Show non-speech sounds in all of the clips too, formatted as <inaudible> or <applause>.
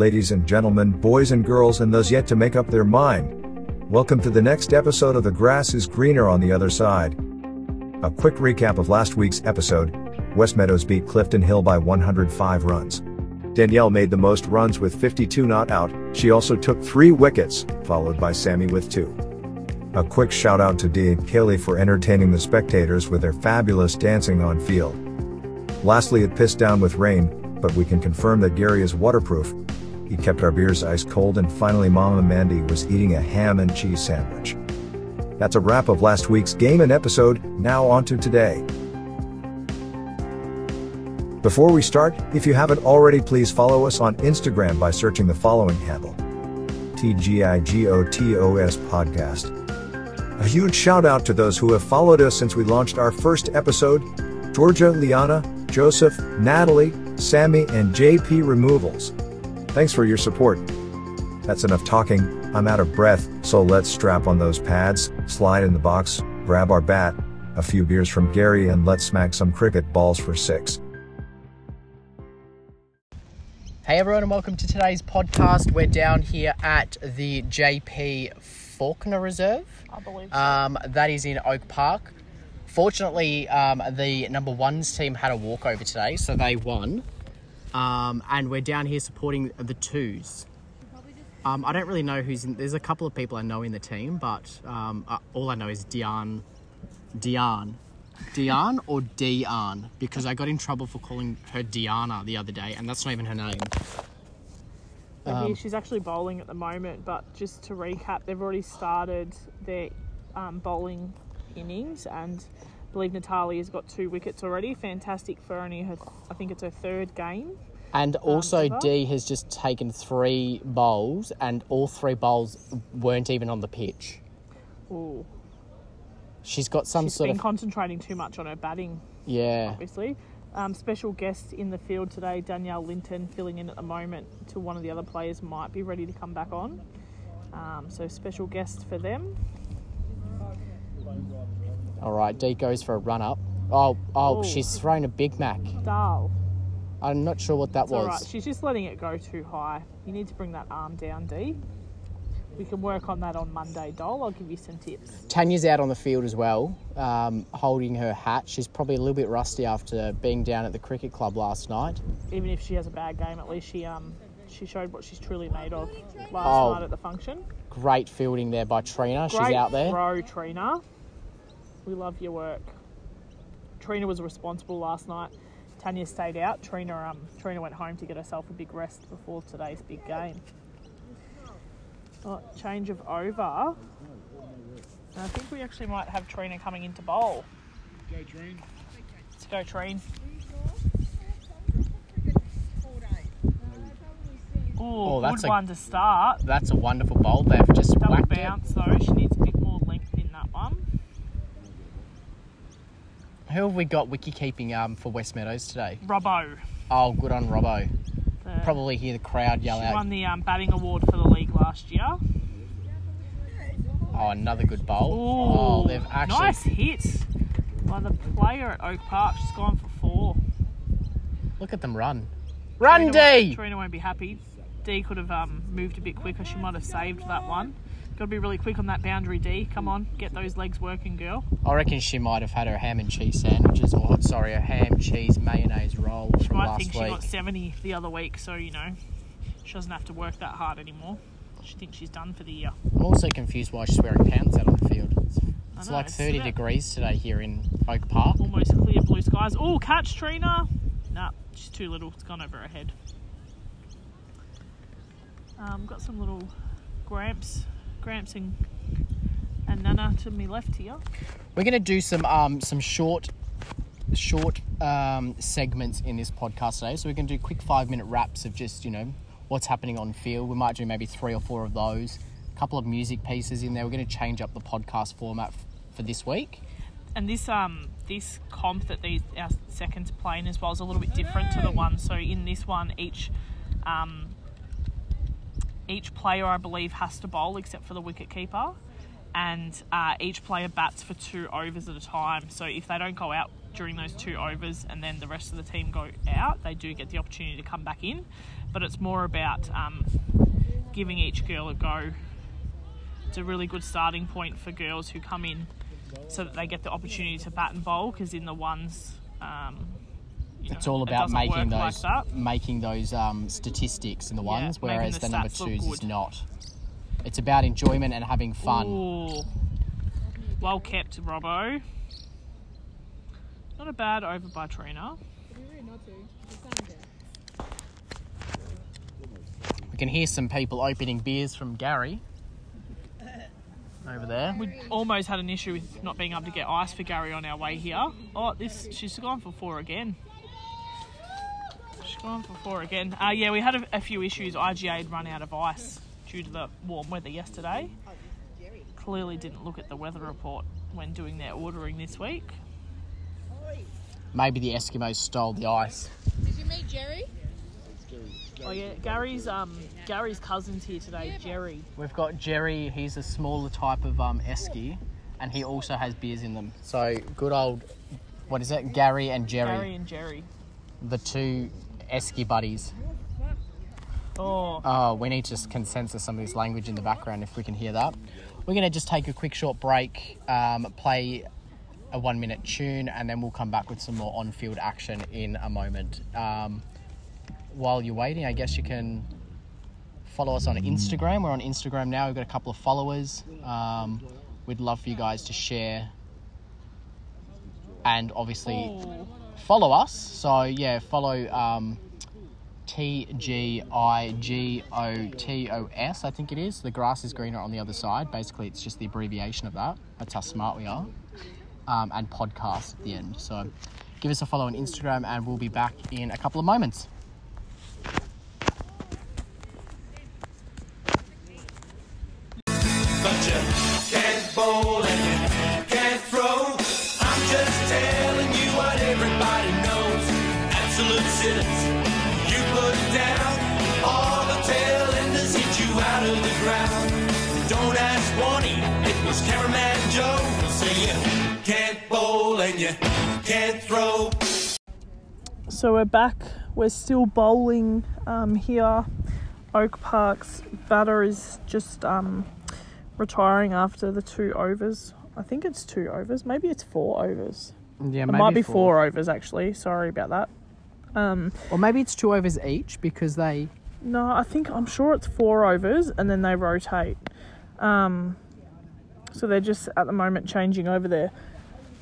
Ladies and gentlemen, boys and girls, and those yet to make up their mind. Welcome to the next episode of The Grass is Greener on the Other Side. A quick recap of last week's episode West Meadows beat Clifton Hill by 105 runs. Danielle made the most runs with 52 not out, she also took three wickets, followed by Sammy with two. A quick shout out to Dee and Kaylee for entertaining the spectators with their fabulous dancing on field. Lastly, it pissed down with rain, but we can confirm that Gary is waterproof. He kept our beers ice cold, and finally, Mama Mandy was eating a ham and cheese sandwich. That's a wrap of last week's game and episode, now on to today. Before we start, if you haven't already, please follow us on Instagram by searching the following handle TGIGOTOS Podcast. A huge shout out to those who have followed us since we launched our first episode Georgia, Liana, Joseph, Natalie, Sammy, and JP Removals. Thanks for your support. That's enough talking, I'm out of breath, so let's strap on those pads, slide in the box, grab our bat, a few beers from Gary, and let's smack some cricket balls for six. Hey everyone, and welcome to today's podcast. We're down here at the JP Faulkner Reserve. I believe so. Um, that is in Oak Park. Fortunately, um, the number ones team had a walkover today, so they won. Um, and we're down here supporting the twos. Um, I don't really know who's in. There's a couple of people I know in the team, but um, uh, all I know is Dion, Dion, Dion or Dion because I got in trouble for calling her Diana the other day, and that's not even her name. Um, here she's actually bowling at the moment, but just to recap, they've already started their um, bowling innings, and I believe Natalia's got two wickets already. Fantastic for only her, I think it's her third game. And also, ever? Dee has just taken three bowls, and all three bowls weren't even on the pitch. Ooh, She's got some she's sort been of concentrating too much on her batting, yeah. obviously. Um, special guest in the field today, Danielle Linton, filling in at the moment till one of the other players might be ready to come back on. Um, so special guest for them. All right, Dee goes for a run up. Oh, oh, Ooh. she's thrown a Big Mac. Dal. I'm not sure what that It's was. all right. She's just letting it go too high. You need to bring that arm down, D. We can work on that on Monday, doll. I'll give you some tips. Tanya's out on the field as well, um, holding her hat. She's probably a little bit rusty after being down at the cricket club last night. Even if she has a bad game, at least she um she showed what she's truly made of last Oh. night at the function. Great fielding there by Trina. Great She's out there. throw, Trina. We love your work. Trina was responsible last night. Tanya stayed out. Trina um Trina went home to get herself a big rest before today's big game. Oh, change of over. And I think we actually might have Trina coming into bowl. Go, Treen. Let's go, Trine. Ooh, Oh, that's good a- one to start. That's a wonderful bowl. They've just Double whacked it. bounce though. She needs a bit more length in that one. Who have we got wiki keeping um, for West Meadows today? Robbo. Oh, good on Robbo. The- Probably hear the crowd yell out. She out. won the um, batting award for the league last year. Oh, another good bowl. Ooh, oh, they've actually. nice hit by the player at Oak Park. She's gone for four. Look at them run. Run, Trina won't- Trina won't be happy. D could have um, moved a bit quicker. She might have saved that one. Got to be really quick on that boundary, D. Come on, get those legs working, girl. I reckon she might have had her ham and cheese sandwiches, or sorry, her ham, cheese, mayonnaise roll She from might last think she got 70 the other week, so you know, she doesn't have to work that hard anymore. She thinks she's done for the year. I'm also confused why she's wearing pants out on the field. It's, it's know, like 30 about- degrees today here in Oak Park. Almost clear blue skies. Oh, catch Trina. Nah, she's too little. It's gone over her head. Um, got some little Gramps, Gramps and, and Nana to me left here. We're going to do some um, some short short um, segments in this podcast today. So we're going to do quick five minute wraps of just you know what's happening on field. We might do maybe three or four of those. A couple of music pieces in there. We're going to change up the podcast format f- for this week. And this um this comp that these our seconds playing as well is a little bit different to the one. So in this one, each um, each player I believe has to bowl except for the wicket keeper, and uh, each player bats for two overs at a time. So if they don't go out during those two overs and then the rest of the team go out, they do get the opportunity to come back in. But it's more about um, giving each girl a go. It's a really good starting point for girls who come in so that they get the opportunity to bat and bowl because in the ones. Um, you It's know, all about doesn't making like those that. making those um, statistics and the ones, whereas the the, number twos is not. It's about enjoyment and having fun. Ooh. Well kept, Robbo. Not a bad over by Trina. We can hear some people opening beers from Gary over there. We almost had an issue with not being able to get ice for Gary on our way here. Oh, this she's gone for four again. She's gone for four again. Uh, yeah, we had a, a few issues. IGA had run out of ice due to the warm weather yesterday. Clearly didn't look at the weather report when doing their ordering this week. Maybe the Eskimos stole the ice. Did you meet Jerry? Oh yeah, Gary's um Gary's cousin's here today, Jerry. We've got Jerry. He's a smaller type of um, esky, and he also has beers in them. So good old, what is it? Gary and Jerry, Gary and Jerry. the two esky buddies. Oh, Oh, we need to can censor some of this language in the background if we can hear that. We're going to just take a quick short break, um, play a one minute tune, and then we'll come back with some more on field action in a moment. Um, while you're waiting, I guess you can follow us on Instagram. We're on Instagram now, we've got a couple of followers. Um, we'd love for you guys to share and obviously oh. Follow us. So yeah, follow um, T G I G O T O S. I think it is. The grass is greener on the other side. Basically, it's just the abbreviation of that. That's how smart we are. Um, and podcast at the end. So give us a follow on Instagram, and we'll be back in a couple of moments. Can't bowl Warnie, was Cameraman Joe. Say you can't bowl and you can't throw. So we're back. We're still bowling um, here. Oak Park's batter is just um, retiring after the two overs. I think it's two overs. Maybe it's four overs. Yeah, It might be four overs actually. Sorry about that. Um, or maybe it's two overs each because they. no, I think I'm sure it's four overs and then they rotate. Um, so they're just at the moment changing over their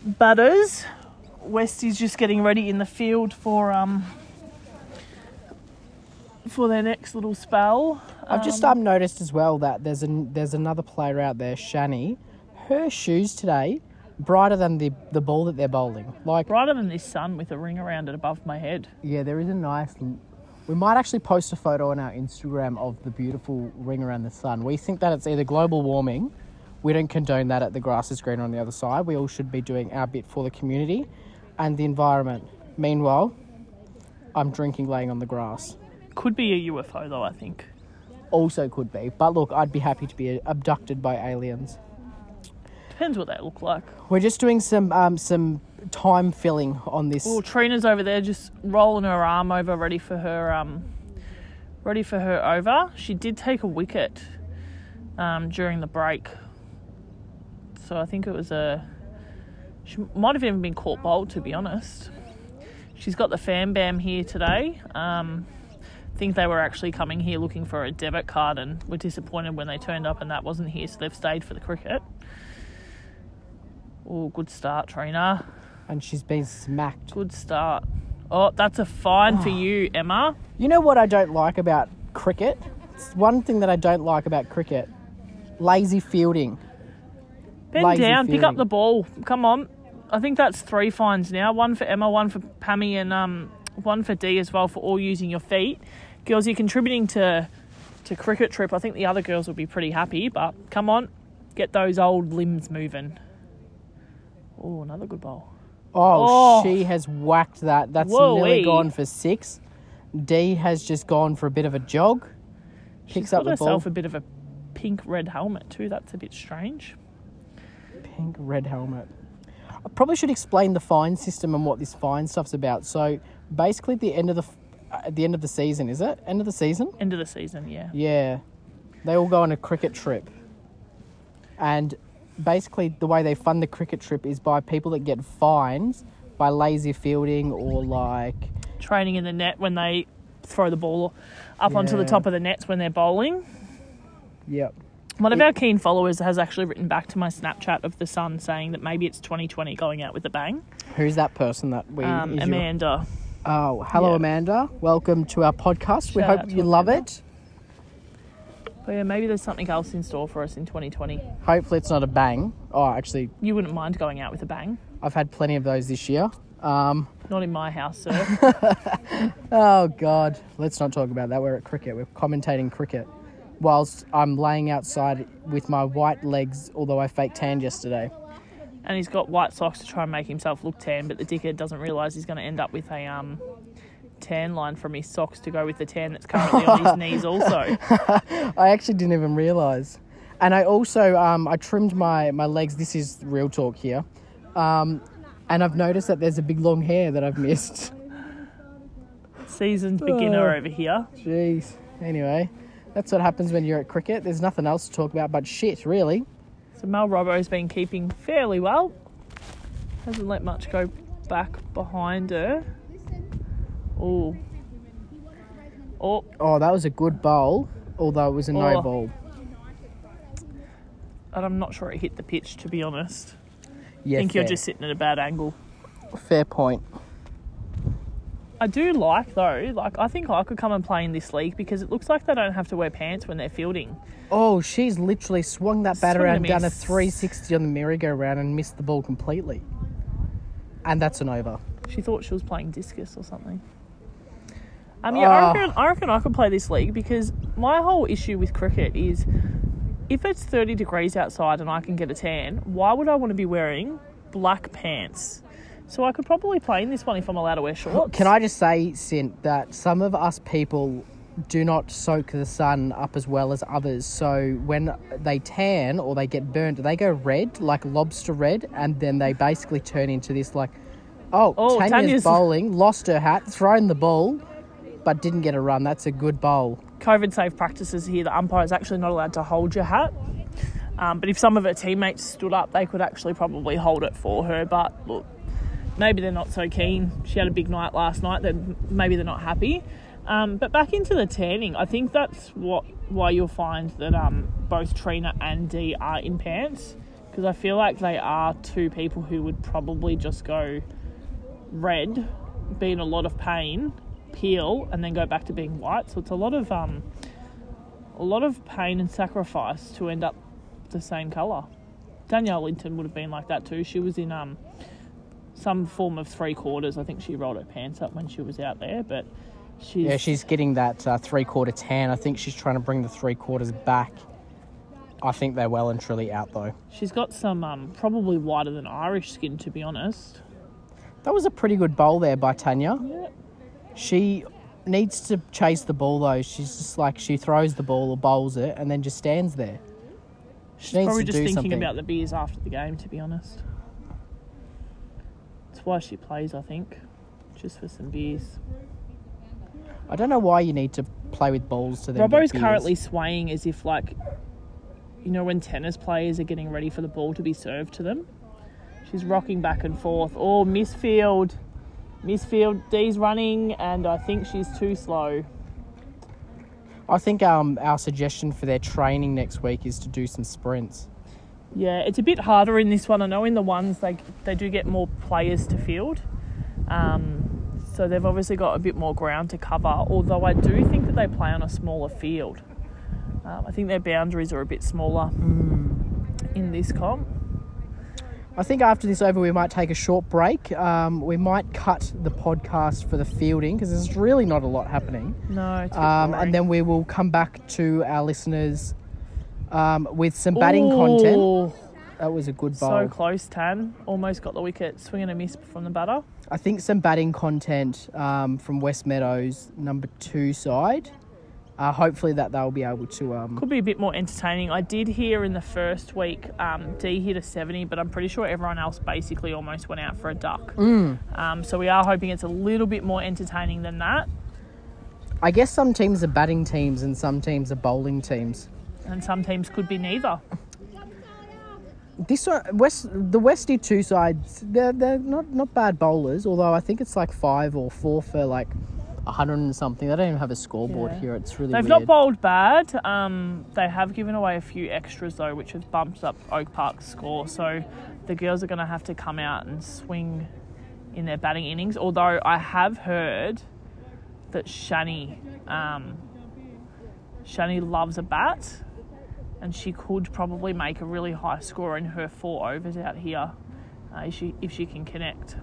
batters. Westy's just getting ready in the field for um for their next little spell. I've just um, noticed as well that there's an there's another player out there, Shani. Her shoes today brighter than the the ball that they're bowling. Like brighter than this sun with a ring around it above my head. Yeah, there is a nice. We might actually post a photo on our Instagram of the beautiful ring around the sun. We think that it's either global warming. We don't condone that at the grass is greener on the other side. We all should be doing our bit for the community and the environment. Meanwhile, I'm drinking laying on the grass. Could be a UFO though, I think. Also could be. But look, I'd be happy to be abducted by aliens. Depends what they look like. We're just doing some um, some time filling on this. Well, Trina's over there just rolling her arm over, ready for her um, ready for her over. She did take a wicket um, during the break, so I think it was a. She might have even been caught bowled, to be honest. She's got the fan bam here today. Um, I think they were actually coming here looking for a debit card and were disappointed when they turned up and that wasn't here, so they've stayed for the cricket. Oh, good start, Trina. And she's been smacked. Good start. Oh, that's a fine for you, Emma. You know what I don't like about cricket? It's one thing that I don't like about cricket lazy fielding. Bend Lazy down, pick up the ball. Come on. I think that's three fines now. One for Emma, one for Pammy, and um, one for D as well for all using your feet. Girls, you're contributing to to cricket trip. I think the other girls will be pretty happy, but come on, get those old limbs moving. Oh, another good bowl. Oh, Oh. she has whacked that. That's Whoa-wee. nearly gone for six. D has just gone for a bit of a jog. She's Picks got up the ball. herself a bit of a pink red helmet too. That's a bit strange. Pink red helmet. I probably should explain the fine system and what this fine stuff's about. So basically, at the end of the at uh, the end of the season, is it end of the season? End of the season, yeah. Yeah, they all go on a cricket trip, and basically the way they fund the cricket trip is by people that get fines by lazy fielding or like Training in the net when they throw the ball up onto the top of the nets when they're bowling. yep. One of our keen followers has actually written back to my Snapchat of the Sun saying that maybe it's 2020 going out with a bang. Who's that person that we? Um, is your- Amanda. Oh, hello, Yeah. Amanda. Welcome to our podcast. we Shout hope to you love Amanda. it. But yeah, maybe there's something else in store for us in 2020. Hopefully, it's not a bang. Oh, actually, You wouldn't mind going out with a bang. I've had plenty of those this year. Um, Not in my house, sir. <laughs> oh God, let's not talk about that. We're at cricket. We're commentating cricket, whilst I'm laying outside with my white legs. Although I faked tanned yesterday. and he's got white socks to try and make himself look tan, but the dickhead doesn't realise he's going to end up with a um, tan line from his socks to go with the tan that's currently on his <laughs> knees also. <laughs> I actually didn't even realise. And I also um, I trimmed my my legs. This is real talk here. Um, and I've noticed that there's a big long hair that I've missed. Seasoned beginner Oh. over here. Jeez. Anyway, that's what happens when you're at cricket. There's nothing else to talk about but shit, really. So Mel Robbo's been keeping fairly well. Hasn't let much go back behind her. Oh. Oh, Oh, that was a good bowl, although it was a no Oh. ball. and I'm not sure it hit the pitch to be honest. Yeah, I think you're just sitting at a bad angle. fair point. I do like though, like I think I could come and play in this league because it looks like they don't have to wear pants when they're fielding. Oh, she's literally swung that bat and around, done a missed. 360 on the merry-go-round, and missed the ball completely. And that's an over. She thought she was playing discus or something. Um, yeah, I, Oh. reckon, I reckon I could play this league because my whole issue with cricket is if it's 30 degrees outside and I can get a tan, why would I want to be wearing black pants? So I could probably play in this one if I'm allowed to wear shorts. Can I just say, Sint, that some of us people do not soak the sun up as well as others. So when they tan or they get burnt, they go red, like lobster red, and then they basically turn into this like, oh, Oh, Tanya's, Tanya's- <laughs> bowling, lost her hat, thrown the ball, but didn't get a run. That's a good bowl. COVID safe practices here, the umpire is actually not allowed to hold your hat. Um, but if some of her teammates stood up, they could actually probably hold it for her. But look, maybe they're not so keen. She had a big night last night, then maybe they're not happy. Um, but back into the tanning, I think that's what why you'll find that um, both Trina and Dee are in pants because I feel like they are two people who would probably just go red, be in a lot of pain, peel, and then go back to being white. So it's a lot of um, a lot of pain and sacrifice to end up the same colour. Danielle Linton would have been like that too. She was in um, some form of three quarters. I think she rolled her pants up when she was out there, but she's Yeah, she's getting that uh, three quarter tan. I think she's trying to bring the three quarters back. I think they're well and truly out though. she's got some um, probably whiter than Irish skin to be honest. That was a pretty good bowl there by Tanya. Yeah. She needs to chase the ball though. She's just like she throws the ball or bowls it and then just stands there. She needs Probably to just do thinking something. about the beers after the game, to be honest. That's why she plays, I think, just for some beers. I don't know why you need to play with balls to then. Robbo's currently swaying as if like you know when tennis players are getting ready for the ball to be served to them. She's rocking back and forth. Oh, misfield. Misfield. Dee's running and I think she's too slow. I think um, our suggestion for their training next week is to do some sprints. Yeah, it's a bit harder in this one. I know in the ones they they do get more players to field. Um, so they've obviously got a bit more ground to cover, although I do think that they play on a smaller field. Um, I think their boundaries are a bit smaller in this comp. I think after this over, we might take a short break. Um, we might cut the podcast for the fielding because there's really not a lot happening. No, Um, and then we will come back to our listeners um, with some batting content. That was a good bowl. So close, Tan. Almost got the wicket. Swing and a miss from the batter. I think some batting content um, from West Meadows, number two side. uh, hopefully that they'll be able to. Um, Could be a bit more entertaining. I did hear in the first week um, D hit a 70, but I'm pretty sure everyone else basically almost went out for a duck. Um, so we are hoping it's a little bit more entertaining than that. I guess some teams are batting teams and some teams are bowling teams. And some teams could be neither. This one, West, the Westy two sides, they're they're not not bad bowlers. Although I think it's like five or four for like a hundred and something. They don't even have a scoreboard Yeah. here. It's really They've weird. not bowled bad. Um, they have given away a few extras though, which has bumped up Oak Park's score. So the girls are going to have to come out and swing in their batting innings. Although I have heard that Shani, um, Shani loves a bat, and she could probably make a really high score in her four overs out here, uh, if she if she can connect.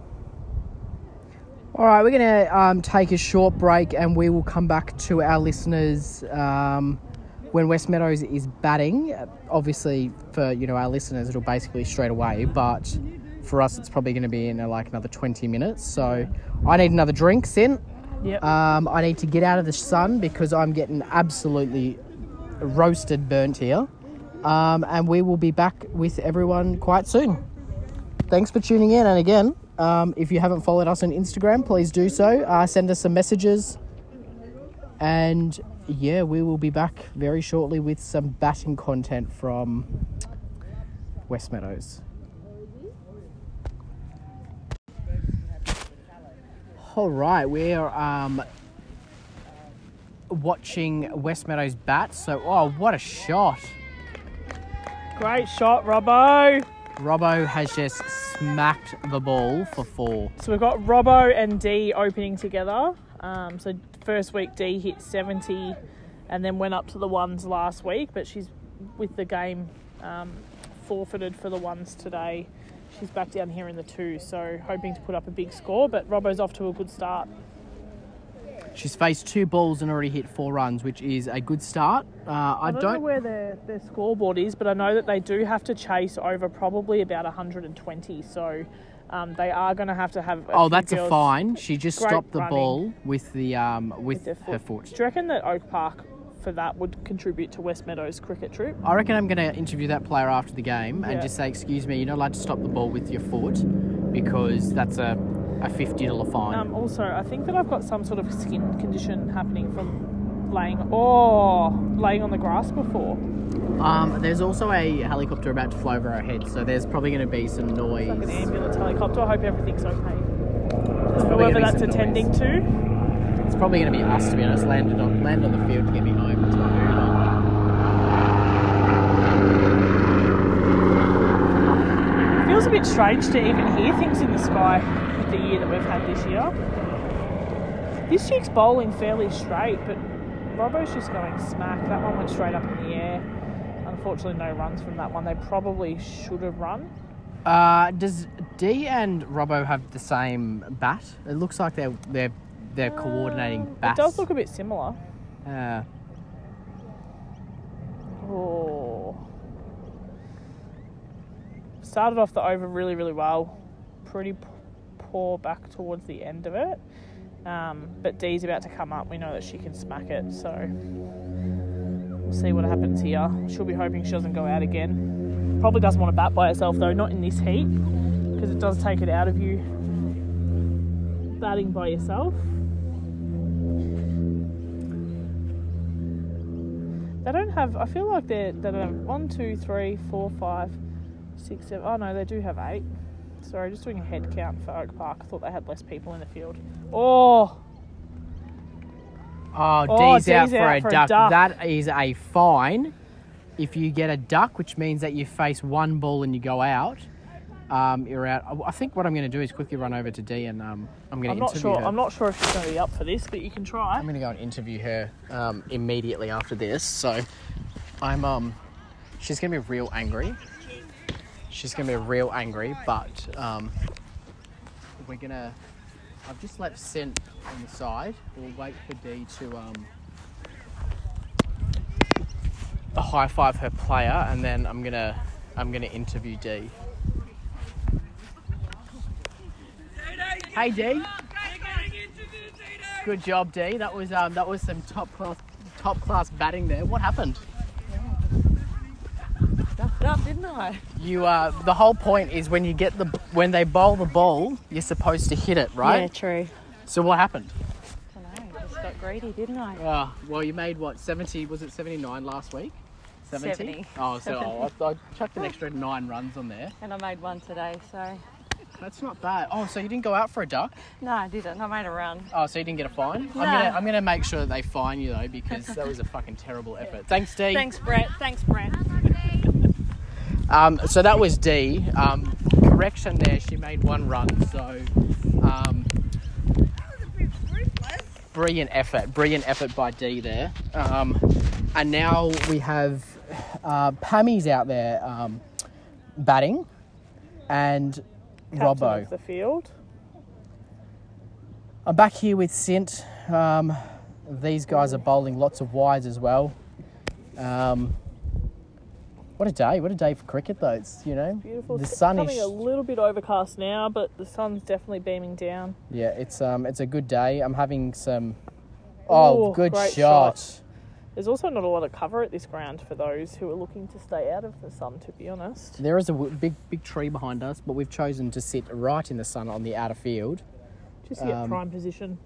All right, we're going to um, take a short break and we will come back to our listeners um, when West Meadows is batting. Obviously, for you know our listeners, it'll basically straight away, but for us, it's probably going to be in uh, like another 20 minutes. So I need another drink, Sin. Yep. Um, I need to get out of the sun because I'm getting absolutely roasted, burnt here. Um, and we will be back with everyone quite soon. Thanks for tuning in. And again, um, if you haven't followed us on Instagram, please do so. Uh, send us some messages. And yeah, we will be back very shortly with some batting content from West Meadows. All right, we're um, watching West Meadows bat. So, oh, what a shot! Great shot, Robbo. Robbo has just smacked the ball for four. So we've got Robbo and D opening together. Um, so first week D hit 70 and then went up to the ones last week, but she's with the game um, forfeited for the ones today. She's back down here in the two, so hoping to put up a big score, but Robbo's off to a good start. She's faced two balls and already hit four runs, which is a good start. Uh, I, I don't, know where their, their scoreboard is, but I know that they do have to chase over probably about 120, so um, they are going to have to have. A oh, that's a fine. She just stopped the ball with the um with, with her foot. Do you reckon that Oak Park for that would contribute to West Meadows cricket troop? I reckon I'm going to interview that player after the game and just say, "Excuse me, you're not allowed to stop the ball with your foot because that's a a fifty dollar fine." Um, also, I think that I've got some sort of skin condition happening from laying oh laying on the grass before. Um, there's also a helicopter about to fly over our head, so there's probably going to be some noise. Like an ambulance helicopter. I hope everything's okay. Whoever that's noise. attending to. It's probably going to be us, to be honest. Landed on land on the field to get me home. It's my Uber. Feels a bit strange to even hear things in the sky year that we've had this year. This chick's bowling fairly straight, but Robbo's just going smack. That one went straight up in the air. Unfortunately, no runs from that one. They probably should have run. Uh, does D and Robbo have the same bat? It looks like they're they're they're coordinating bats. It does look a bit similar. Uh, Oh. Started off the over really, really well. Pretty p- poor back towards the end of it. Um, but Dee's about to come up. We know that she can smack it, so we'll see what happens here. She'll be hoping she doesn't go out again. Probably doesn't want to bat by herself though, not in this heat, because it does take it out of you batting by yourself. They don't have. I feel like they're. They don't have one, two, three, four, five, six, seven. Oh no, they do have eight. Sorry, just doing a head count for Oak Park. I thought they had less people in the field. Oh, oh, Oh, D's, out, D's for, out a, for a duck. That is a fine. If you get a duck, which means that you face one ball and you go out, um, you're out. I- I think what I'm going to do is quickly run over to D and um, I'm going I'm to not interview sure. her. I'm not sure if she's going to be up for this, but you can try. I'm going to go and interview her um, immediately after this. So I'm um, she's going to be real angry. She's to be real angry, but um, we're to. I've just left Scent on the side. We'll wait for D to um, high five her player, and then I'm gonna I'm gonna interview D. Hey D. Good job, D. That was um, that was some top class top class batting there. What happened? Up, didn't I? You uh, the whole point is when you get the when they bowl the ball, you're supposed to hit it, right? Yeah, true. So what happened? I know, just got greedy, didn't I? Oh, well, you made what seventy? Was it seventy nine last week? 70. Oh, so I, I chucked an <laughs> extra nine runs on there. And I made one today, so. That's not bad. Oh, so you didn't go out for a duck? No, I didn't. I made a run. Oh, so you didn't get a fine? I'm gonna I'm gonna make sure that they fine you though because that was a fucking terrible effort. Thanks, D. Thanks, Brett. Thanks, Brett. Um, so that was D. Um, correction there, she made one run. So um, brilliant effort, brilliant effort by D there. Um, and now we have uh, Pammy's out there um, batting, and Captain Robbo. of the field. I'm back here with Sint. Um, these guys are bowling lots of wides as well. Um, what a day! What a day for cricket, though. It's you know Beautiful. the It's sun is a little bit overcast now, but the sun's definitely beaming down. yeah. It's um it's a good day. I'm having some. Oh, Ooh, good shot. shot. There's also not a lot of cover at this ground for those who are looking to stay out of the sun, to be honest. There is a w- big big tree behind us, but we've chosen to sit right in the sun on the outer field. Just to get Um, prime position.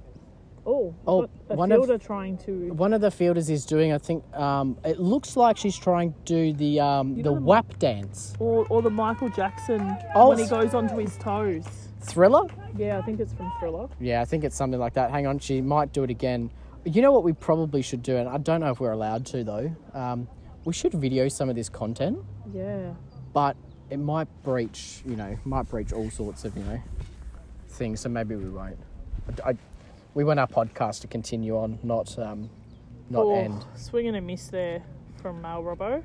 Oh, oh, a one of- trying to. One of the fielders is doing, I think, um, it looks like she's trying to do the um, You the WAP dance. Or, or the Michael Jackson Oh, when he goes onto his toes. Thriller? Yeah, I think it's from Thriller. Yeah, I think it's something like that. Hang on, she might do it again. You know what we probably should do, and I don't know if we're allowed to though. Um, we should video some of this content, Yeah. but it might breach, you know, might breach all sorts of, you know, things. So maybe we won't. I, I- we want our podcast to continue on, not um, not oh, end. Swing and a miss there from Mal Robbo.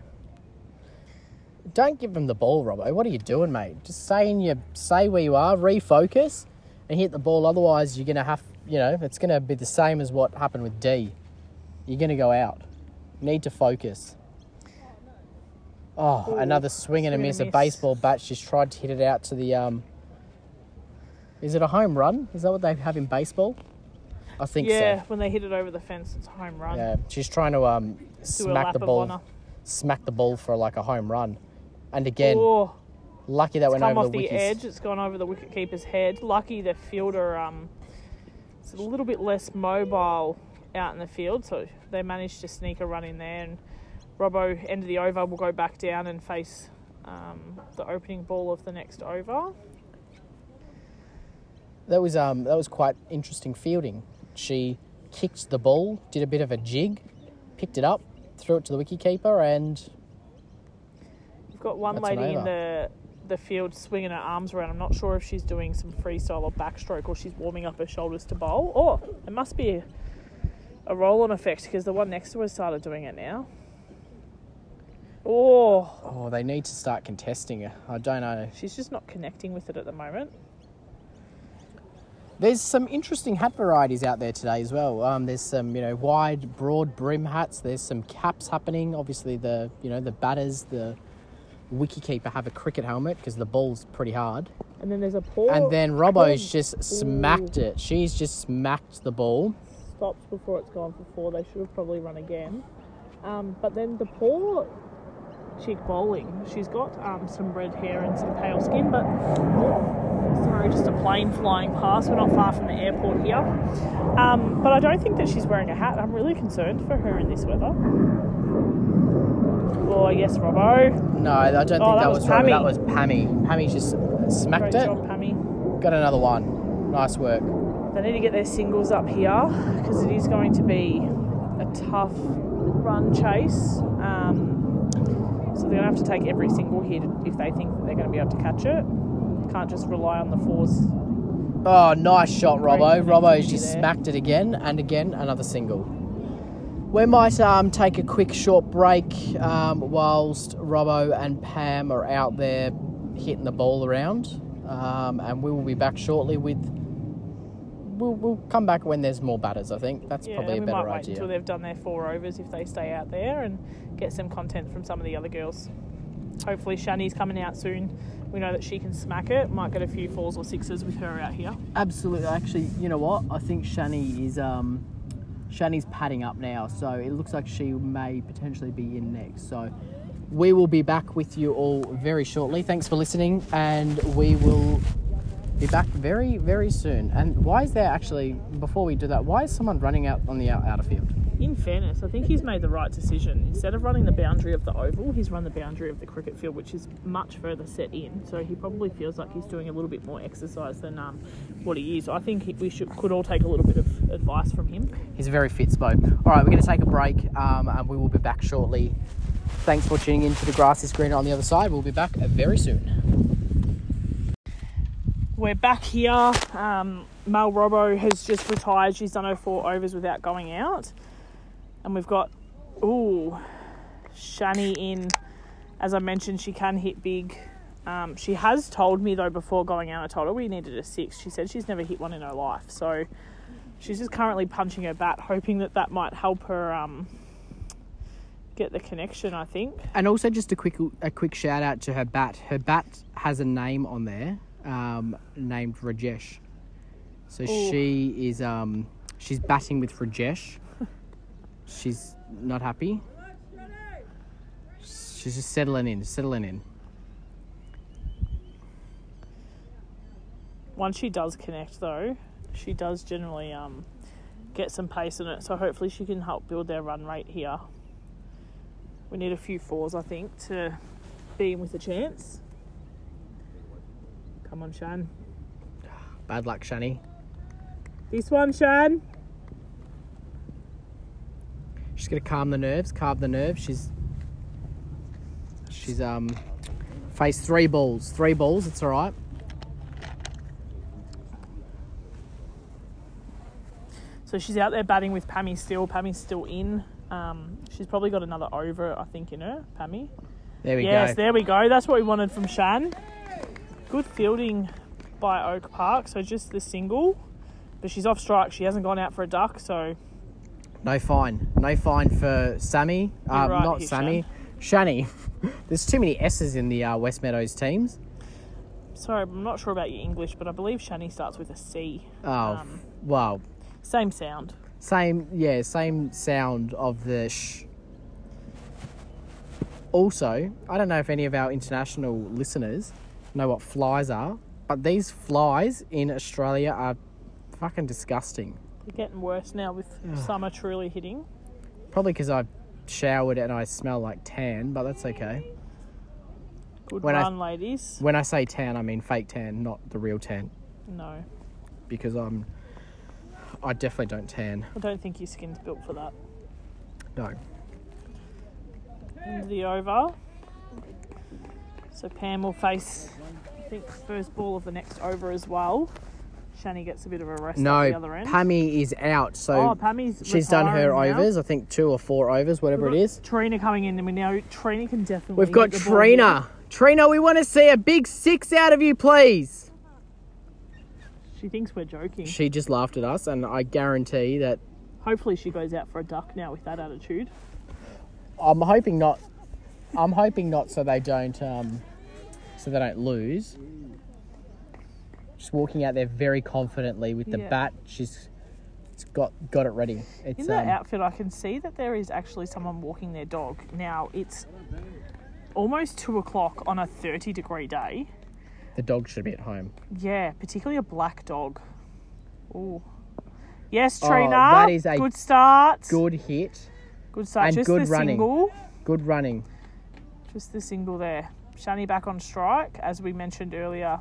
Don't give him the ball, Robbo. What are you doing, mate? Just saying you say where you are, refocus, and hit the ball. Otherwise, you're gonna have, you know, it's gonna be the same as what happened with D. You're gonna go out. Need to focus. Oh, Ooh, another swing and a and a miss. A baseball bat. She's tried to hit it out to the. um Is it a home run? Is that what they have in baseball? I think Yeah, so. when they hit it over the fence, it's a home run. Yeah, she's trying to um smack the ball, smack the ball for like a home run, and again, Oh, lucky that it's went over off the the, edge. It's gone over the wicketkeeper's head. Lucky the fielder um, is a little bit less mobile out in the field, so they managed to sneak a run in there. And Robbo, end of the over, will go back down and face um, the opening ball of the next over. That was um that was quite interesting fielding. She kicked the ball, did a bit of a jig, picked it up, threw it to the wicketkeeper, and We've got one That's an lady in the the field swinging her arms around. I'm not sure if she's doing some freestyle or backstroke or she's warming up her shoulders to bowl. Or it must be a, a roll on effect because the one next to her started doing it now. Oh, oh, they need to start contesting her. I don't know. she's just not connecting with it at the moment. There's some interesting hat varieties out there today as well. Um, there's some you know wide, broad brim hats. There's some caps happening. Obviously, the you know the batters, the wicketkeeper have a cricket helmet because the ball's pretty hard. And then there's a poor. And then Robbo's just smacked it. She's just smacked the ball. stops before it's gone for four. They should have probably run again. Um, but then the poor chick bowling, she's got um, some red hair and some pale skin, but oh, sorry, just a plane flying past. We're not far from the airport here. Um, but I don't think that she's wearing a hat. I'm really concerned for her in this weather. Oh, yes, Robbo. No, I don't think Oh, that, that was, was Robert. That Pammy. was Pammy. Pammy just smacked Great it. job, Pammy. Got another one. Nice work. They need to get their singles up here because it is going to be a tough run chase. Um, so they're going to have to take every single hit if they think that they're going to be able to catch it. Can't just rely on the fours. Oh, nice shot, Robbo. Robbo's just there. smacked it again and again. Another single. We might um, take a quick short break um, whilst Robbo and Pam are out there hitting the ball around. Um, and we will be back shortly with. We'll, we'll come back when there's more batters, I think. That's Yeah, probably a we better might wait idea. until they've done their four overs if they stay out there and get some content from some of the other girls. Hopefully, Shani's coming out soon. We know that she can smack it. Might get a few fours or sixes with her out here. Absolutely. Actually, you know what? I think Shani is um, Shani's padding up now, so it looks like she may potentially be in next. So we will be back with you all very shortly. Thanks for listening, and we will be back very, very soon. And why is there actually, before we do that, why is someone running out on the out- outer field? In fairness, I think he's made the right decision. Instead of running the boundary of the oval, he's run the boundary of the cricket field, which is much further set in. So he probably feels like he's doing a little bit more exercise than um, what he is. I think he- we should could all take a little bit of advice from him. He's a very fit spoke. All right, we're going to take a break, um, and we will be back shortly. Thanks for tuning in to the grass is greener on the other side. We'll be back very soon. We're back here. Um, Mel Robbo has just retired. She's done her four overs without going out. And we've got, ooh, Shani in. As I mentioned, she can hit big. Um, she has told me, though, before going out, I told her we needed a six. She said she's never hit one in her life. So she's just currently punching her bat, hoping that that might help her um, get the connection, I think. And also, just a quick a quick shout out to her bat. Her bat has a name on there, um, named Rajesh. So Ooh. she is um, she's batting with Rajesh. <laughs> she's not happy. She's just settling in, settling in. once she does connect though, she does generally um, get some pace in it. So hopefully she can help build their run rate here. We need a few fours, I think, to be in with a chance. Come on, Shan. Bad luck, Shani. This one, Shan. She's gonna calm the nerves, carve the nerves. She's she's um faced three balls, three balls. It's all right. So she's out there batting with Pammy still. Pammy's still in. Um, she's probably got another over, I think, in her, Pammy. There we yes, go. Yes, there we go. That's what we wanted from Shan. Good fielding by Oak Park. So just the single. But she's off strike. She hasn't gone out for a duck. So No fine. No fine for Sammy. Uh, right not here, Sammy. Shani. <laughs> There's too many S's in the uh, West Meadows teams. sorry, I'm not sure about your English, but I believe Shani starts with a C. Oh, Um, wow. Same sound. Same, yeah, same sound of the sh. Also, I don't know if any of our international listeners know what flies are, but these flies in Australia are fucking disgusting. They're getting worse now with summer truly hitting. Probably because I showered and I smell like tan, but that's okay. Good When I- ladies. When I say tan, I mean fake tan, not the real tan, No, because I'm. I definitely don't tan. I don't think your skin's built for that. No. The over. So Pam will face, I think, first ball of the next over as well. Shani gets a bit of a rest No, at the other end. Pammy is out, so oh, Pammy's she's done her now. overs. I think two or four overs, whatever got is. Trina coming in, and we know Trina can definitely. We've got hit the ball Trina. Trina, we want to see a big six out of you, please. She thinks we're joking. She just laughed at us, and I guarantee that Hopefully, she goes out for a duck now with that attitude. I'm hoping not. I'm hoping not, so they don't. Um, so they don't lose. Just walking out there very confidently with the Yeah. bat. She's it's got got it ready. It's In that um, outfit, I can see that there is actually someone walking their dog. Now it's almost two o'clock on a thirty degree day. the dog should be at home. Yeah, particularly a black dog. Ooh. Yes, Oh, Trina. that is a good start. Good hit. Good start. and Just good the running. single. Good running. Just the single there. Shani back on strike, as we mentioned earlier.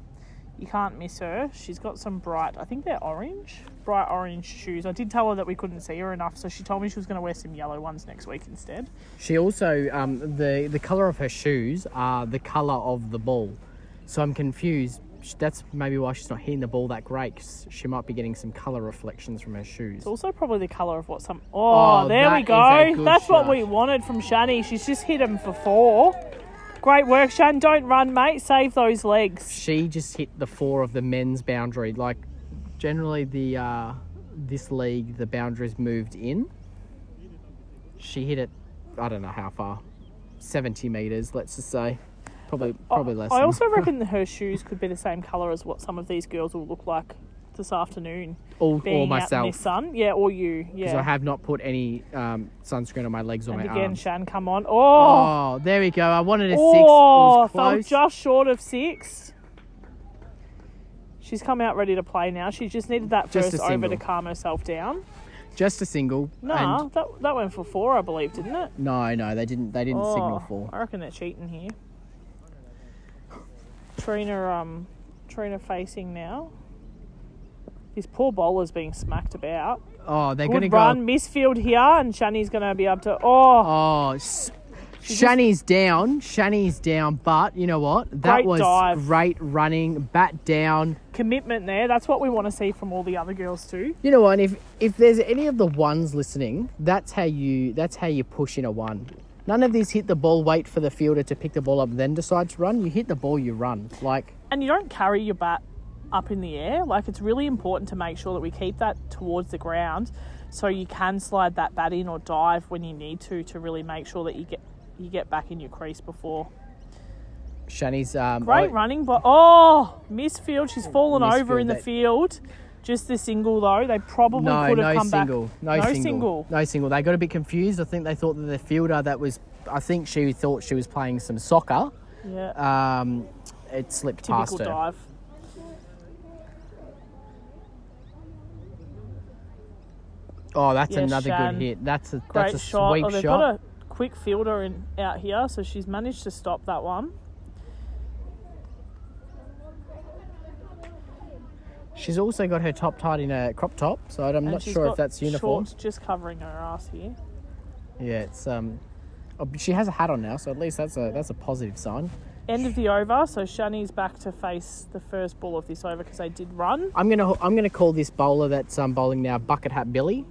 You can't miss her. She's got some bright, I think they're orange, bright orange shoes. I did tell her that we couldn't see her enough, so she told me she was going to wear some yellow ones next week instead. She also um, the the color of her shoes are the color of the ball, so I'm confused. That's maybe why she's not hitting the ball that great. 'cause she might be getting some color reflections from her shoes. It's also probably the colour of what some. Oh, Oh, there we go. That's what we wanted from Shani. She's just hit him for four. Great work, Shan. Don't run, mate. Save those legs. She just hit the four of the men's boundary. Like generally the uh, this league the boundaries moved in. She hit it. I don't know how far. Seventy meters, let's just say. Probably probably less. I than- also <laughs> reckon that her shoes could be the same colour as what some of these girls will look like this afternoon. Or, Being or out in myself. this sun, yeah, or you, yeah. Because. I have not put any um, sunscreen on my legs or and my again, arms. Shan, come on. Oh, Oh, there we go. I wanted a six. It oh, fell just short of six. She's come out ready to play now. She just needed that Just first over to calm herself down. Just a single. No, and- that that went for four, I believe, didn't it? no, no, they didn't. They didn't signal four. I reckon they're cheating here. Trina, um, Trina facing now. This poor bowler's being smacked about. Oh, they're going to go. run, misfield here, and Shani's going to be able to. Oh, Oh, s- Shani's down. Shani's down, but you know what? That Great was dive. great running. Bat down. commitment there. That's what we want to see from all the other girls too. You know what? If if there's any of the ones listening, that's how you that's how you push in a one. None of these hit the ball, wait for the fielder to pick the ball up, then decide to run. You hit the ball, you run. Like And you don't carry your bat up in the air. Like it's really important to make sure that we keep that towards the ground, so you can slide that bat in or dive when you need to to really make sure that you get you get back in your crease before. Shani's um, Great oh, running, but oh, misfield. She's fallen over in the that- field. Just the single though. They probably No, could have no come single. back. No, No single. single. No single. They got a bit confused. I think they thought that the fielder that was, I think she thought she was playing some soccer. Yeah, Um, it slipped typical past her. dive. Oh, that's Yeah, another Shan. good hit. That's a Great that's a shot. sweep oh, they've shot. got a quick fielder in out here, so she's managed to stop that one. She's also got her top tied in a crop top, so I'm And not sure if that's uniform. Shorts just covering her ass here. Yeah, it's um, oh, she has a hat on now, so at least that's a that's a positive sign. End of the over, so Shani's back to face the first ball of this over because they did run. I'm gonna I'm gonna call this bowler that's um, bowling now Bucket Hat Billy.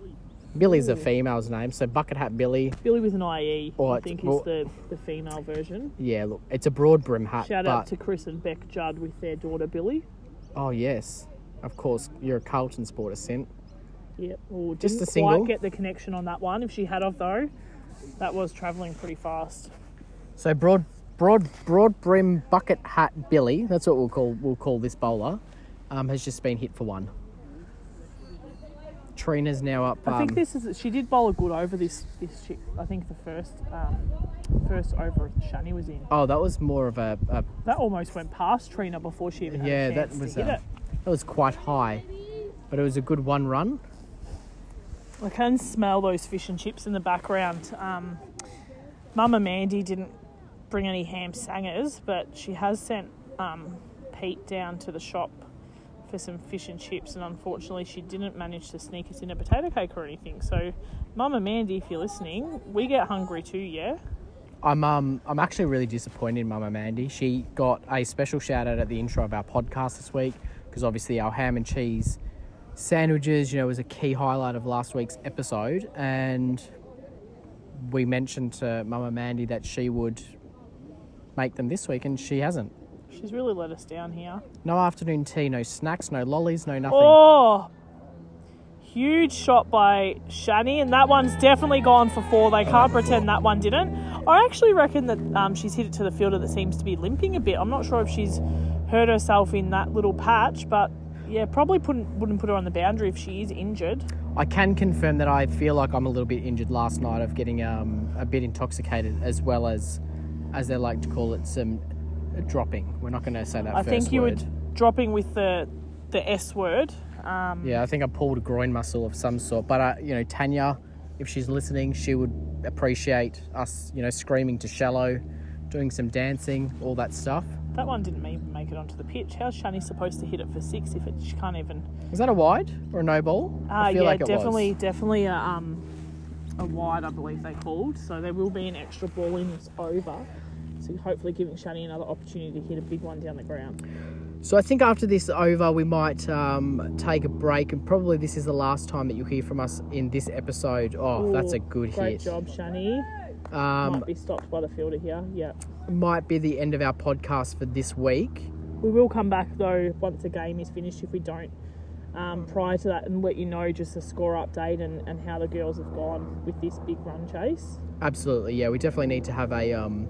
Billy's a female's name, so Bucket Hat Billy. Billy with an IE, Oh, I think, well- is the, the female version. Yeah, look, it's a broad brim hat. Shout out to Chris and Beck Judd with their daughter Billy. Oh yes, of course you're a Carlton supporter, Sint. Yep. Well, Just a single? quite get the connection on that one. If she had of though, that was travelling pretty fast. So broad, broad, broad brim bucket hat Billy. That's what we'll call we'll call this bowler. Um, has just been hit for one. Trina's now up. I think um, this is she did bowl a good over this this chick. I think the first um, first over Shani was in. Oh, that was more of a, a That almost went past Trina before she even had yeah. a That was to hit a, it. That was quite high, but it was a good one run. I can smell those fish and chips in the background. Um, Mama Mandy didn't bring any ham sangers, but she has sent um, Pete down to the shop for some fish and chips, and unfortunately, she didn't manage to sneak us in a potato cake or anything. So, Mama Mandy, if you're listening, we get hungry too, yeah? I'm um I'm actually really disappointed in Mama Mandy. She got a special shout out at the intro of our podcast this week because obviously our ham and cheese sandwiches, you know, was a key highlight of last week's episode, and we mentioned to Mama Mandy that she would make them this week, and she hasn't. She's really let us down here. No afternoon tea, no snacks, no lollies, no nothing. Oh, huge shot by Shani, and that one's definitely gone for four. They can't pretend that one didn't. I actually reckon that um, she's hit it to the fielder that seems to be limping a bit. I'm not sure if she's hurt herself in that little patch, but yeah, probably wouldn't wouldn't put her on the boundary if she is injured. I can confirm that I feel like I'm a little bit injured last night of getting um, a bit intoxicated, as well as, as they like to call it, some dropping. We're not going to say that. I think you word. were dropping with the the S word. Um, Yeah, I think I pulled a groin muscle of some sort. But uh, you know, Tanya, if she's listening, she would appreciate us, you know, screaming to shallow, doing some dancing, all that stuff. That one didn't even make it onto the pitch. How's Shani supposed to hit it for six if it she can't even? Is that a wide or a no ball? Uh, I feel yeah, like it definitely, was. definitely a, um, a wide, I believe they called. So there will be an extra ball in this over. So hopefully giving Shani another opportunity to hit a big one down the ground. So I think after this over, we might um, take a break, and probably this is the last time that you'll hear from us in this episode. Oh, that's a good Great hit. job, Shani. Um, Might be stopped by the fielder here. Yeah. might be the end of our podcast for this week. We will come back though once the game is finished if we don't. Um, prior to that, and let you know just a score update and, and how the girls have gone with this big run chase. Absolutely, yeah. We definitely need to have a um.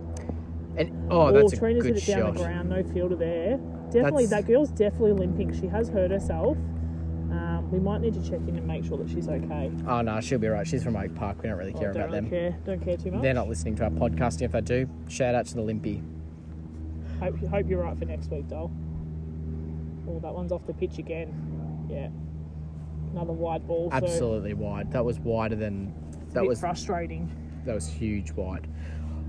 An, oh, that's a Trina's good hit it down shot. the ground, no fielder there. Definitely, That's- that girl's definitely limping. She has hurt herself. Um, we might need to check in and make sure that she's okay. Oh no, she'll be right. She's from Oak Park. We don't really I care don't about really them. care. Don't care too much. They're not listening to our podcast. If they do, shout out to the Limpy. Hope, hope you're right for next week, doll. Oh, that one's off the pitch again. Yeah. Another wide ball. so Absolutely wide. That was wider than that was frustrating. that was huge wide.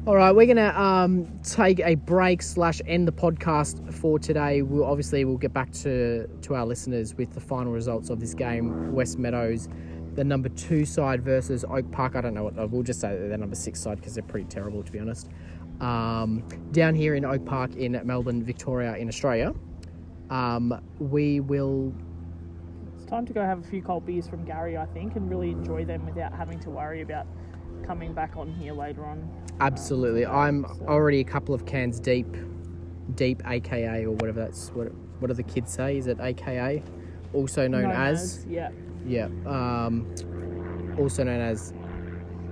All right, we're gonna um, take a break slash end the podcast for today. We'll obviously we'll get back to to our listeners with the final results of this game. West Meadows, the number two side versus Oak Park. I don't know what we'll just say they're number six side because they're pretty terrible to be honest. Um, down here in Oak Park in Melbourne, Victoria, in Australia, um, we will It's time to go have a few cold beers from Gary, I think, and really enjoy them without having to worry about coming back on here later on. Absolutely. I'm already a couple of cans deep, deep AKA or whatever that's what what do the kids say? Is it AKA? Also known, as, yeah. yeah, um, also known as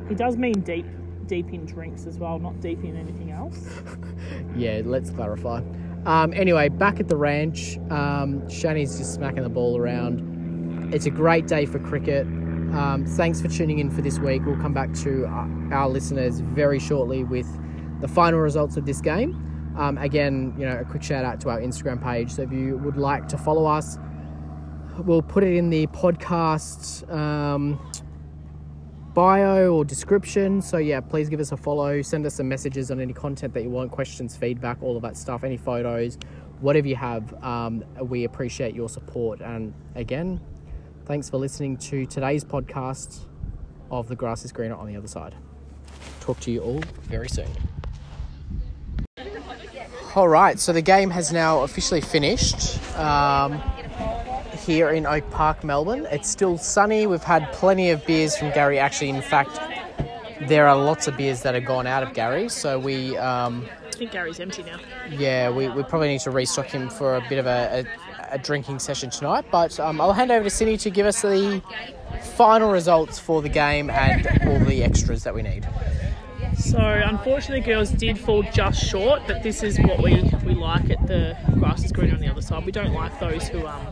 He does mean deep, deep in drinks as well, not deep in anything else. <laughs> yeah. Let's clarify. Um, anyway, back at the ranch, um, Shani's just smacking the ball around. It's a great day for cricket. Um, thanks for tuning in for this week. We'll come back to our, our listeners very shortly with the final results of this game. Um, again, you know, a quick shout out to our Instagram page. So if you would like to follow us, we'll put it in the podcast um, bio or description. So yeah, please give us a follow. Send us some messages on any content that you want, questions, feedback, all of that stuff, any photos, whatever you have. Um, we appreciate your support. And again, thanks for listening to today's podcast of The Grass is Greener on the Other Side. Talk to you all very soon. All right, so the game has now officially finished um, here in Oak Park, Melbourne. It's still sunny. We've had plenty of beers from Gary. Actually, in fact, there are lots of beers that have gone out of Gary. So we, um, I think Gary's empty now. yeah, we, we probably need to restock him for a bit of a, a, a drinking session tonight. But um, I'll hand over to Cindy to give us the final results for the game and all the extras that we need. So unfortunately, girls did fall just short, but this is what we, we like at the grass is green on the other side. We don't like those who um,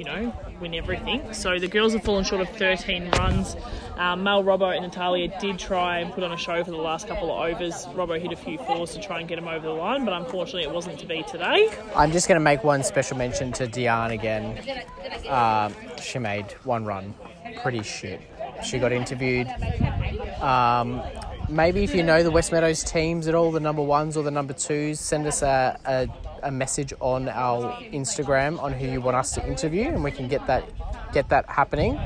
you know, win everything. So the girls have fallen short of 13 runs. Um, Mel, Robbo, and Natalia did try and put on a show for the last couple of overs. Robbo hit a few fours to try and get them over the line, but unfortunately, it wasn't to be today. I'm just going to make one special mention to Diane again. Um, she made one run. Pretty shit. She got interviewed. Um, maybe if you know the West Meadows teams at all, the number ones or the number twos, send us a, a, a message on our Instagram on who you want us to interview, and we can get that get that happening.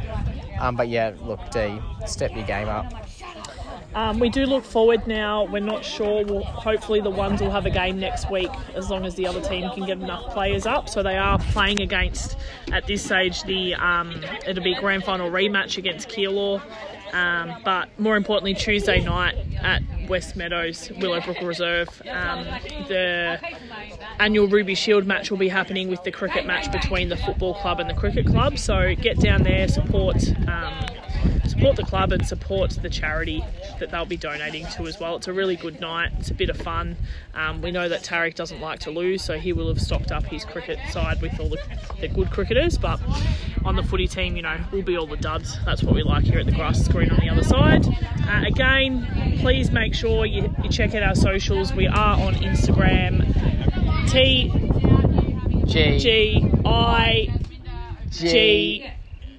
Um, but yeah, look, D, step your game up. Um, we do look forward now. We're not sure. We'll, hopefully, the ones will have a game next week as long as the other team can get enough players up. So they are playing against, at this stage, the um, it'll be grand final rematch against Keilor. Um, but more importantly, Tuesday night at West Meadows Willowbrook Reserve, um, the annual Ruby Shield match will be happening with the cricket match between the football club and the cricket club. So get down there, support. Um, support the club and support the charity that they'll be donating to as well. It's a really good night. It's a bit of fun. Um, we know that Tarek doesn't like to lose, so he will have stocked up his cricket side with all the, the good cricketers. But on the footy team, you know, we'll be all the duds. That's what we like here at the grass green on the other side. Uh, again, please make sure you, you check out our socials. We are on Instagram. T G G I G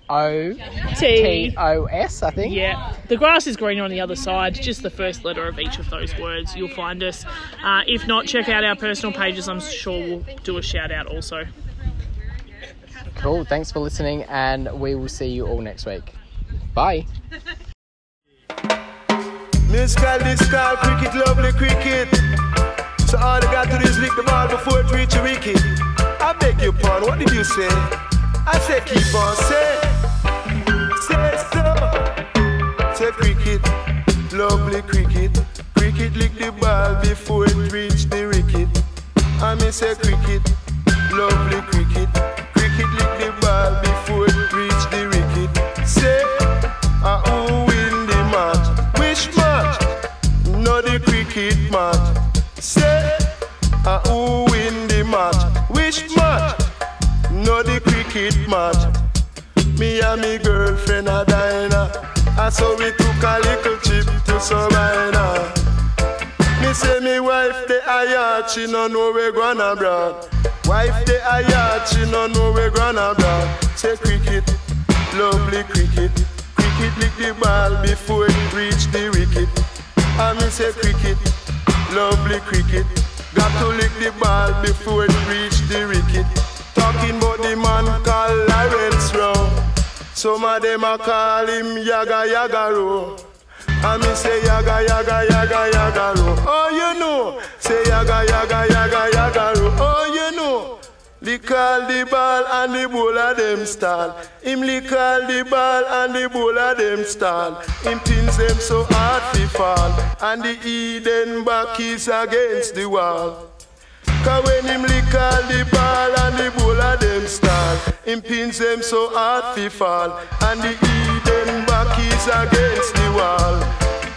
O T T O S, I think. Yeah, the grass is greener on the other side. Just the first letter of each of those words, you'll find us. Uh, if not, check out our personal pages. I'm sure we'll do a shout out also. Cool. Thanks for listening, and we will see you all next week. Bye. Musical, discal, cricket, lovely cricket. So all they got to do is lick the ball before it reach a wicket. I beg your pardon, what did you say? I said keep on say, Say cricket, lovely cricket. Cricket lick the ball before it reach the wicket. I mean say cricket, lovely cricket. Cricket lick the ball before it reach the wicket. Say, uh, who win the match? Which match? No the cricket match. Say, uh, who win the match? Which match? No the cricket match. Me and me girlfriend a diner. I saw we took a little trip to Sabina. Me say me wife the a yacht, she no know we gonna abroad. Wife the a yacht, she no know we gonna abroad. Say cricket, lovely cricket. Cricket lick the ball before it reach the wicket. And me say cricket, lovely cricket. Got to lick the ball before it reach the wicket. Talking about the man called Lawrence Rowe. Some of them a call him Yaga Yaga Rowe. And me say yaga yaga yaga yaga ro. Oh you know. Say yaga yaga yaga yaga ro. Oh you know. Lick all the ball and the ball of them stall. Him lick the ball and the ball of them stall. Him pins them so hard fi fall. And the Eden back is against the wall. Cause when him lick all the ball and the ball of them stall, him pins them so hard fi fall, and the Eden back is against the wall.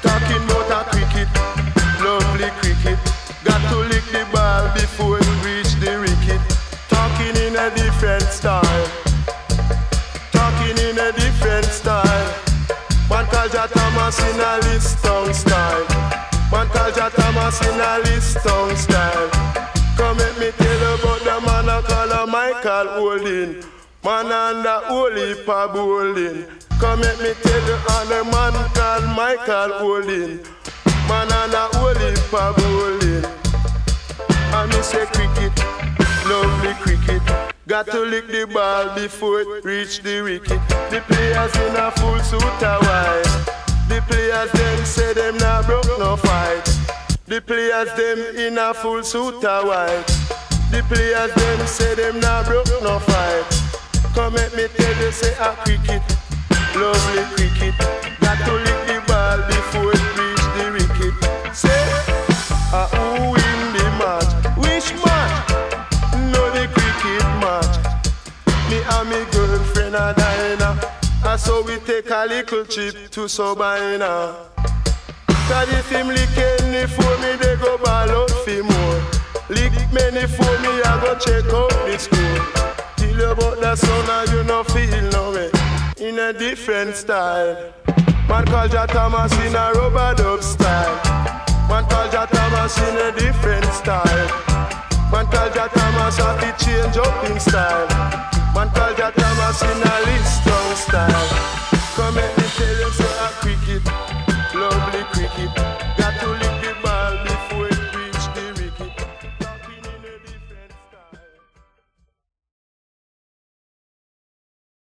Talking about a cricket, lovely cricket, got to lick the ball before it reach the wicket. Talking in a different style, talking in a different style. One called Jah Thomas in a Liston style. One called Jah Thomas in a Liston style. A Michael Holding. Man under holy pub holding. Come let me tell you on the man called Michael Holding. Man under holy pub holding. And me say cricket, lovely cricket. Got to lick the ball before it reach the wicket. The players in a full suit of white. The players them say them not broke no fight. The players them in a full suit of white. The players them say them not broke no fight. Come let me tell you say a cricket, lovely cricket. Got to lick the ball before it reach the wicket. Say, uh, who win the match? Which match? No the cricket match. Me and me girlfriend a diner. And so we take a little trip to Sabina. Cause if him lick any for me, they go ball out for more. Lick many for me, I go check out the school. Tell you about the sun and you no feel no way. In a different style. Man call Jah Thomas in a rubber dub style. Man call Jah Thomas in a different style. Man call Jah Thomas have to change up in style. Man call Jah Thomas in a list strong style. Come me tell you say a cricket, lovely cricket.